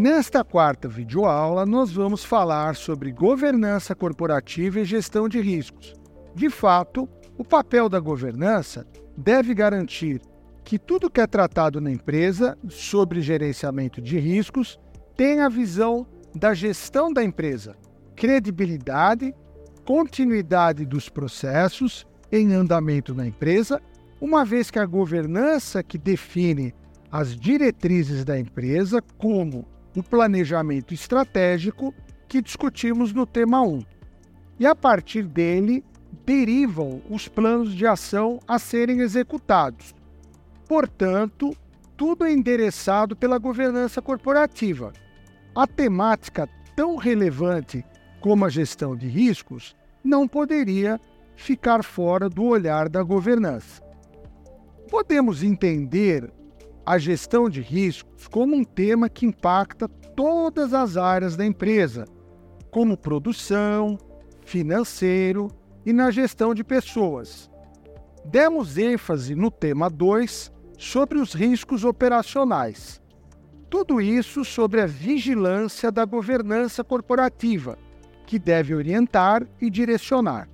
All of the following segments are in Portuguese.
Nesta quarta videoaula, nós vamos falar sobre governança corporativa e gestão de riscos. De fato, o papel da governança deve garantir que tudo que é tratado na empresa sobre gerenciamento de riscos tenha a visão da gestão da empresa, credibilidade, continuidade dos processos em andamento na empresa, uma vez que a governança que define as diretrizes da empresa, como o planejamento estratégico que discutimos no tema 1. E a partir dele derivam os planos de ação a serem executados. Portanto, tudo é endereçado pela governança corporativa. A temática tão relevante como a gestão de riscos não poderia ficar fora do olhar da governança. Podemos entender a gestão de riscos como um tema que impacta todas as áreas da empresa, como produção, financeiro e na gestão de pessoas. Demos ênfase no tema 2 sobre os riscos operacionais. Tudo isso sobre a vigilância da governança corporativa, que deve orientar e direcionar.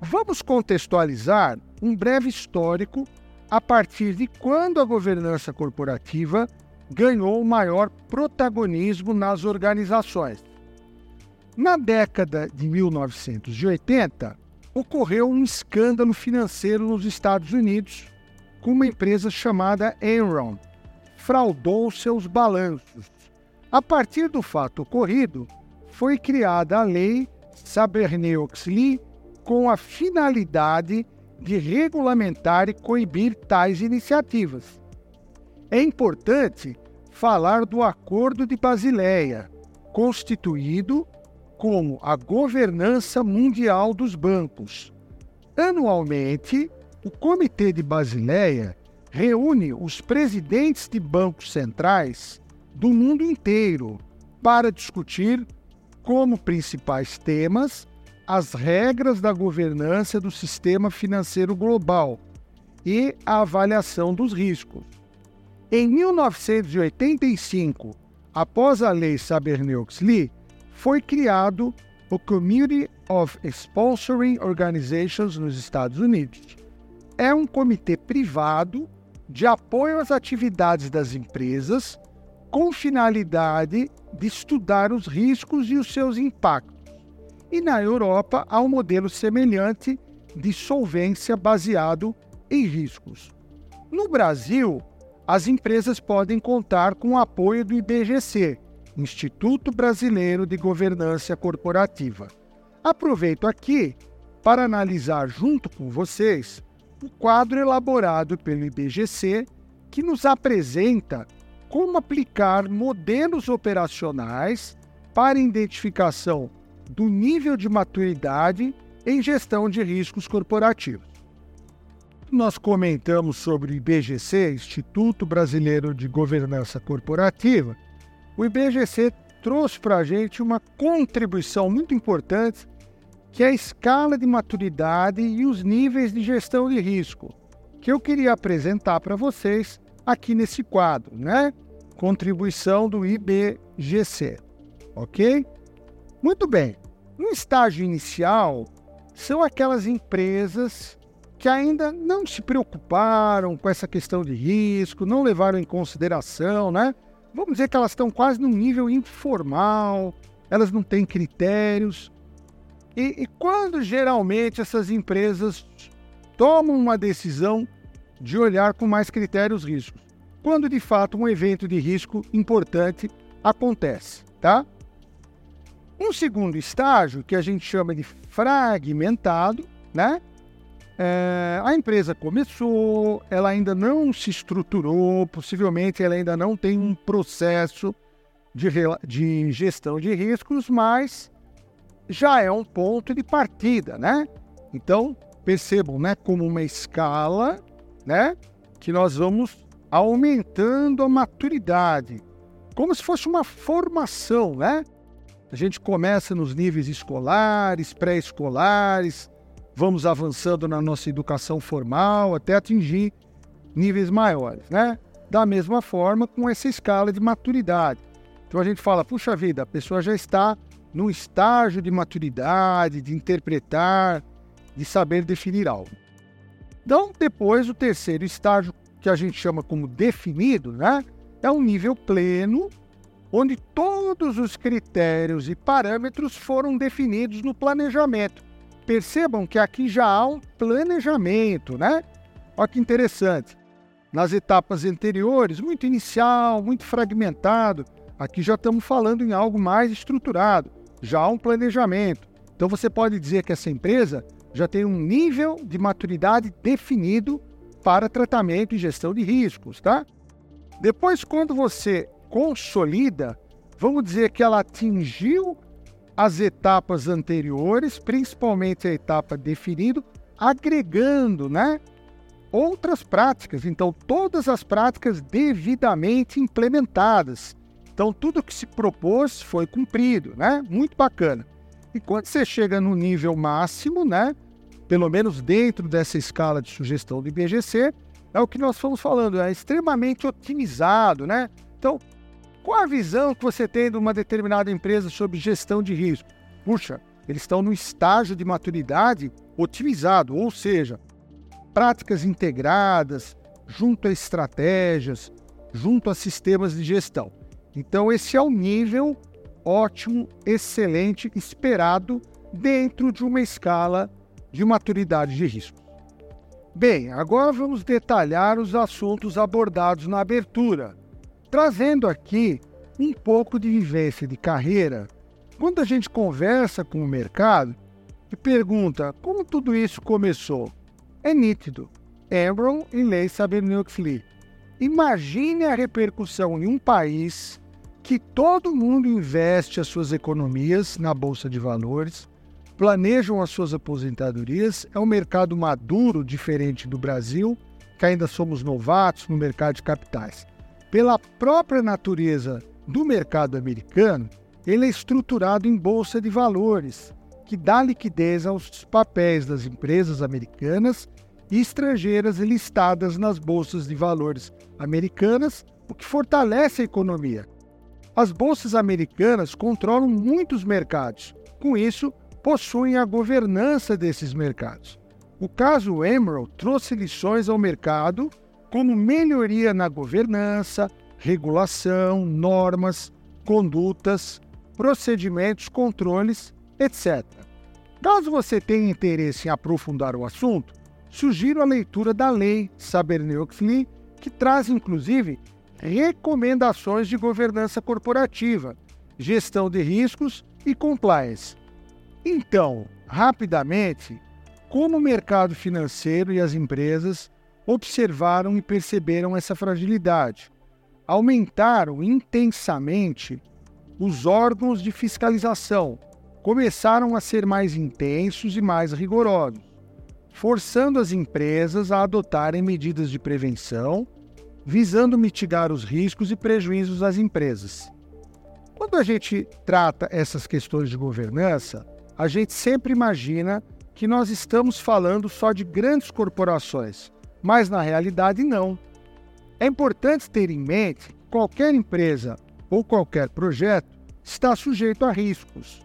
Vamos contextualizar um breve histórico a partir de quando a governança corporativa ganhou maior protagonismo nas organizações. Na década de 1980, ocorreu um escândalo financeiro nos Estados Unidos com uma empresa chamada Enron. Fraudou seus balanços. A partir do fato ocorrido, foi criada a lei Sarbanes-Oxley com a finalidade de regulamentar e coibir tais iniciativas. É importante falar do Acordo de Basileia, constituído como a governança mundial dos bancos. Anualmente, o Comitê de Basileia reúne os presidentes de bancos centrais do mundo inteiro para discutir como principais temas as regras da governança do sistema financeiro global e a avaliação dos riscos. Em 1985, após a lei Sarbanes-Oxley, foi criado o Committee of Sponsoring Organizations nos Estados Unidos. É um comitê privado de apoio às atividades das empresas com finalidade de estudar os riscos e os seus impactos e na Europa há um modelo semelhante de solvência baseado em riscos. No Brasil, as empresas podem contar com o apoio do IBGC, Instituto Brasileiro de Governança Corporativa. Aproveito aqui para analisar junto com vocês o quadro elaborado pelo IBGC que nos apresenta como aplicar modelos operacionais para identificação do nível de maturidade em gestão de riscos corporativos. Nós comentamos sobre o IBGC, Instituto Brasileiro de Governança Corporativa. O IBGC trouxe para a gente uma contribuição muito importante, que é a escala de maturidade e os níveis de gestão de risco, que eu queria apresentar para vocês aqui nesse quadro, né? Contribuição do IBGC, ok? Muito bem. No estágio inicial, são aquelas empresas que ainda não se preocuparam com essa questão de risco, não levaram em consideração, né? Vamos dizer que elas estão quase num nível informal, elas não têm critérios. E, e quando geralmente essas empresas tomam uma decisão de olhar com mais critérios riscos? Quando de fato um evento de risco importante acontece, tá? Um segundo estágio, que a gente chama de fragmentado, né? É, a empresa começou, ela ainda não se estruturou, possivelmente ela ainda não tem um processo de, de gestão de riscos, mas já é um ponto de partida, né? Então, percebam, né, como uma escala, né, que nós vamos aumentando a maturidade, como se fosse uma formação, né? A gente começa nos níveis escolares, pré-escolares, vamos avançando na nossa educação formal até atingir níveis maiores, né? Da mesma forma, com essa escala de maturidade. Então a gente fala, puxa vida, a pessoa já está num estágio de maturidade, de interpretar, de saber definir algo. Então, depois, o terceiro estágio, que a gente chama como definido, né, é um nível pleno, onde todos os critérios e parâmetros foram definidos no planejamento. Percebam que aqui já há um planejamento, né? Olha que interessante. Nas etapas anteriores, muito inicial, muito fragmentado, aqui já estamos falando em algo mais estruturado, já há um planejamento. Então você pode dizer que essa empresa já tem um nível de maturidade definido para tratamento e gestão de riscos, tá? Depois, quando você consolida, vamos dizer que ela atingiu as etapas anteriores, principalmente a etapa definido, agregando, né, outras práticas. Então, todas as práticas devidamente implementadas. Então, tudo que se propôs foi cumprido, né? Muito bacana. E quando você chega no nível máximo, né, pelo menos dentro dessa escala de sugestão do IBGC, é o que nós fomos falando, é extremamente otimizado, né? Então, qual a visão que você tem de uma determinada empresa sobre gestão de risco? Puxa, eles estão no estágio de maturidade otimizado, ou seja, práticas integradas, junto a estratégias, junto a sistemas de gestão. Então, esse é o nível ótimo, excelente, esperado dentro de uma escala de maturidade de risco. Bem, agora vamos detalhar os assuntos abordados na abertura, trazendo aqui um pouco de vivência de carreira. Quando a gente conversa com o mercado e pergunta como tudo isso começou, é nítido. Enron e Lei Saber-Lee. Imagine a repercussão em um país que todo mundo investe as suas economias na bolsa de valores, planejam as suas aposentadorias. É um mercado maduro, diferente do Brasil, que ainda somos novatos no mercado de capitais. Pela própria natureza do mercado americano, ele é estruturado em bolsa de valores, que dá liquidez aos papéis das empresas americanas e estrangeiras listadas nas bolsas de valores americanas, o que fortalece a economia. As bolsas americanas controlam muitos mercados, com isso, possuem a governança desses mercados. O caso Emerald trouxe lições ao mercado como melhoria na governança, regulação, normas, condutas, procedimentos, controles, etc. Caso você tenha interesse em aprofundar o assunto, sugiro a leitura da lei Saber-Oxley, que traz inclusive recomendações de governança corporativa, gestão de riscos e compliance. Então, rapidamente, como o mercado financeiro e as empresas observaram e perceberam essa fragilidade? Aumentaram intensamente os órgãos de fiscalização, começaram a ser mais intensos e mais rigorosos, forçando as empresas a adotarem medidas de prevenção visando mitigar os riscos e prejuízos das empresas. Quando a gente trata essas questões de governança, a gente sempre imagina que nós estamos falando só de grandes corporações, mas na realidade não. É importante ter em mente que qualquer empresa ou qualquer projeto está sujeito a riscos.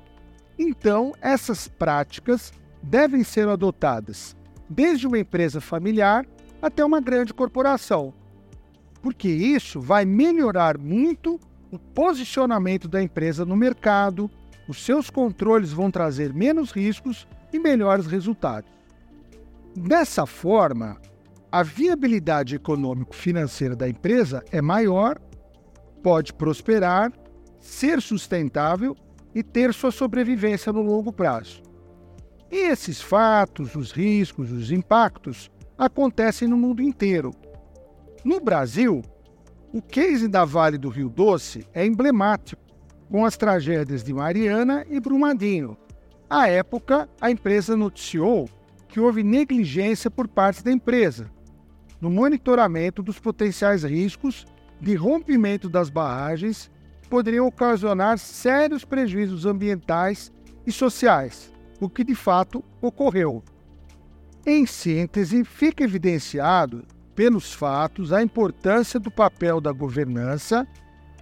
Então, essas práticas devem ser adotadas desde uma empresa familiar até uma grande corporação, porque isso vai melhorar muito o posicionamento da empresa no mercado, os seus controles vão trazer menos riscos e melhores resultados. Dessa forma, a viabilidade econômico-financeira da empresa é maior, pode prosperar, ser sustentável e ter sua sobrevivência no longo prazo. E esses fatos, os riscos, os impactos acontecem no mundo inteiro, no Brasil, o case da Vale do Rio Doce é emblemático, com as tragédias de Mariana e Brumadinho. À época, a empresa noticiou que houve negligência por parte da empresa no monitoramento dos potenciais riscos de rompimento das barragens que poderiam ocasionar sérios prejuízos ambientais e sociais, o que de fato ocorreu. Em síntese, fica evidenciado pelos fatos a importância do papel da governança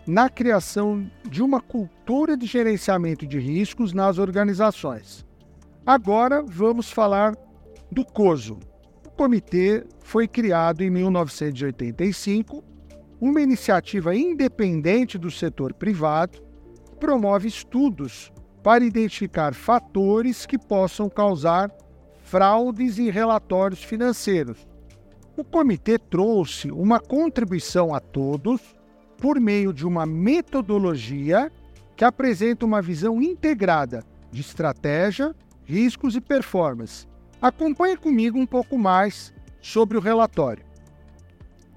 na criação de uma cultura de gerenciamento de riscos nas organizações. Agora vamos falar do COSO. Comitê foi criado em 1985, uma iniciativa independente do setor privado que promove estudos para identificar fatores que possam causar fraudes em relatórios financeiros. O comitê trouxe uma contribuição a todos por meio de uma metodologia que apresenta uma visão integrada de estratégia, riscos e performance. Acompanhe comigo um pouco mais sobre o relatório.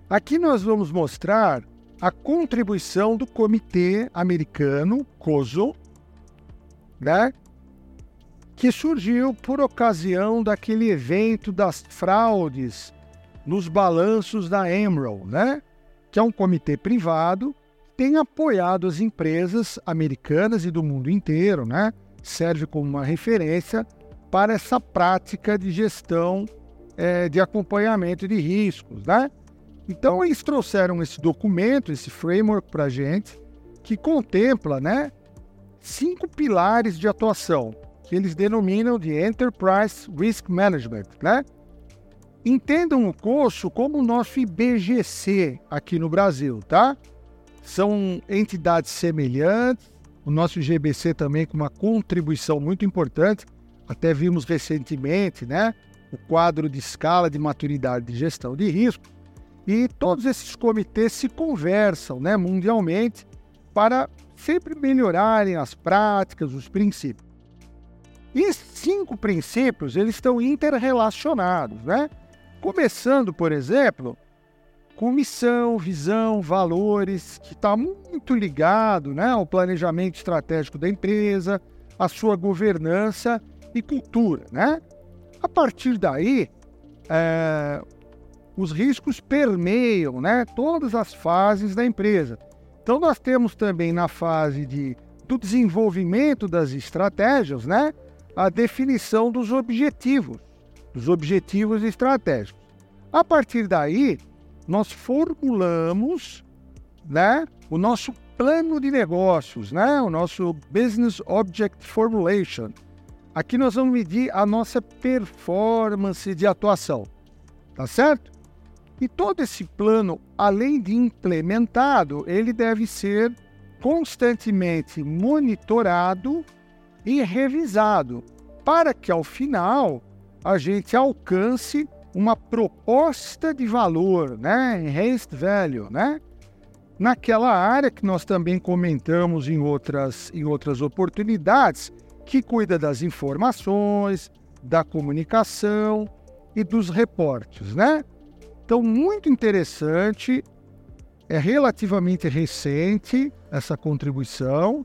Aqui nós vamos mostrar a contribuição do Comitê Americano, COSO, né? que surgiu por ocasião daquele evento das fraudes nos balanços da Emerald, né? que é um comitê privado tem apoiado as empresas americanas e do mundo inteiro, né? serve como uma referência para essa prática de gestão é, de acompanhamento de riscos. Né? Então, eles trouxeram esse documento, esse framework para a gente, que contempla né, cinco pilares de atuação, que eles denominam de Enterprise Risk Management. Né? Entendam o COSO como o nosso IBGC aqui no Brasil, tá? São entidades semelhantes, o nosso GBC também com uma contribuição muito importante. Até vimos recentemente, né, o quadro de escala de maturidade de gestão de risco. E todos esses comitês se conversam, né, mundialmente para sempre melhorarem as práticas, os princípios. E esses cinco princípios, eles estão interrelacionados, né? Começando, por exemplo, com missão, visão, valores, que está muito ligado né, ao planejamento estratégico da empresa, à sua governança e cultura. Né? A partir daí, é, os riscos permeiam né, todas as fases da empresa. Então, nós temos também na fase de, do desenvolvimento das estratégias né, a definição dos objetivos, dos objetivos estratégicos. A partir daí, nós formulamos né, o nosso plano de negócios, né, o nosso Business Object Formulation. Aqui nós vamos medir a nossa performance de atuação, tá certo? E todo esse plano, além de implementado, ele deve ser constantemente monitorado e revisado, para que ao final a gente alcance uma proposta de valor, né? Enhanced value, né? Naquela área que nós também comentamos em outras, em outras oportunidades, que cuida das informações, da comunicação e dos reportes, né? Então, muito interessante, é relativamente recente essa contribuição.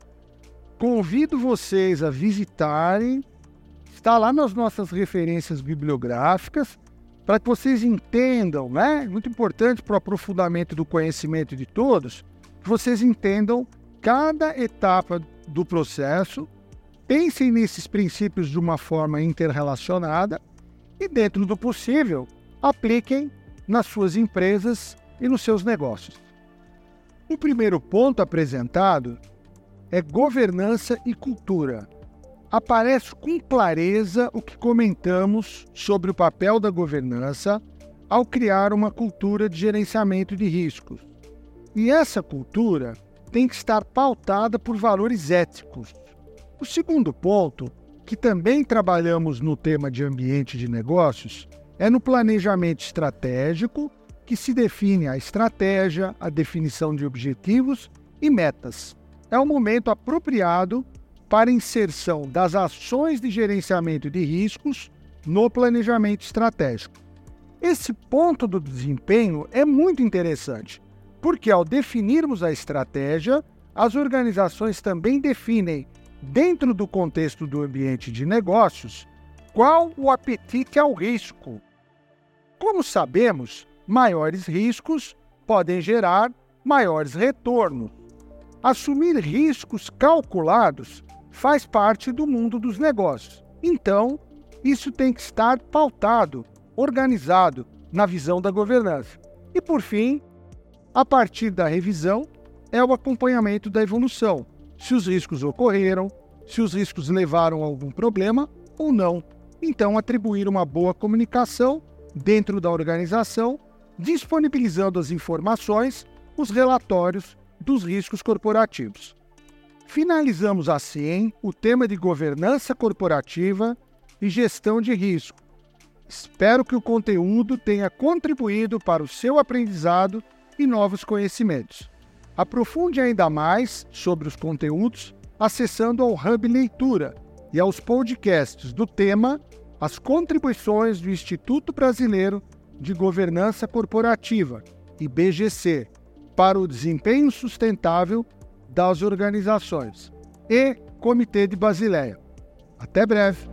Convido vocês a visitarem, está lá nas nossas referências bibliográficas para que vocês entendam, né? Muito importante para o aprofundamento do conhecimento de todos, que vocês entendam cada etapa do processo, pensem nesses princípios de uma forma interrelacionada e, dentro do possível, apliquem nas suas empresas e nos seus negócios. O primeiro ponto apresentado é governança e cultura aparece com clareza o que comentamos sobre o papel da governança ao criar uma cultura de gerenciamento de riscos. E essa cultura tem que estar pautada por valores éticos. O segundo ponto, que também trabalhamos no tema de ambiente de negócios, é no planejamento estratégico, que se define a estratégia, a definição de objetivos e metas. É o momento apropriado para inserção das ações de gerenciamento de riscos no planejamento estratégico. Esse ponto do desempenho é muito interessante, porque ao definirmos a estratégia, as organizações também definem, dentro do contexto do ambiente de negócios, qual o apetite ao risco. Como sabemos, maiores riscos podem gerar maiores retornos. Assumir riscos calculados faz parte do mundo dos negócios. Então, isso tem que estar pautado, organizado na visão da governança. E por fim, a partir da revisão, é o acompanhamento da evolução, se os riscos ocorreram, se os riscos levaram a algum problema ou não. Então, atribuir uma boa comunicação dentro da organização, disponibilizando as informações, os relatórios dos riscos corporativos. Finalizamos assim o tema de governança corporativa e gestão de risco. Espero que o conteúdo tenha contribuído para o seu aprendizado e novos conhecimentos. Aprofunde ainda mais sobre os conteúdos acessando ao Hub Leitura e aos podcasts do tema As contribuições do Instituto Brasileiro de Governança Corporativa, IBGC, para o desempenho sustentável das organizações e Comitê de Basileia. Até breve!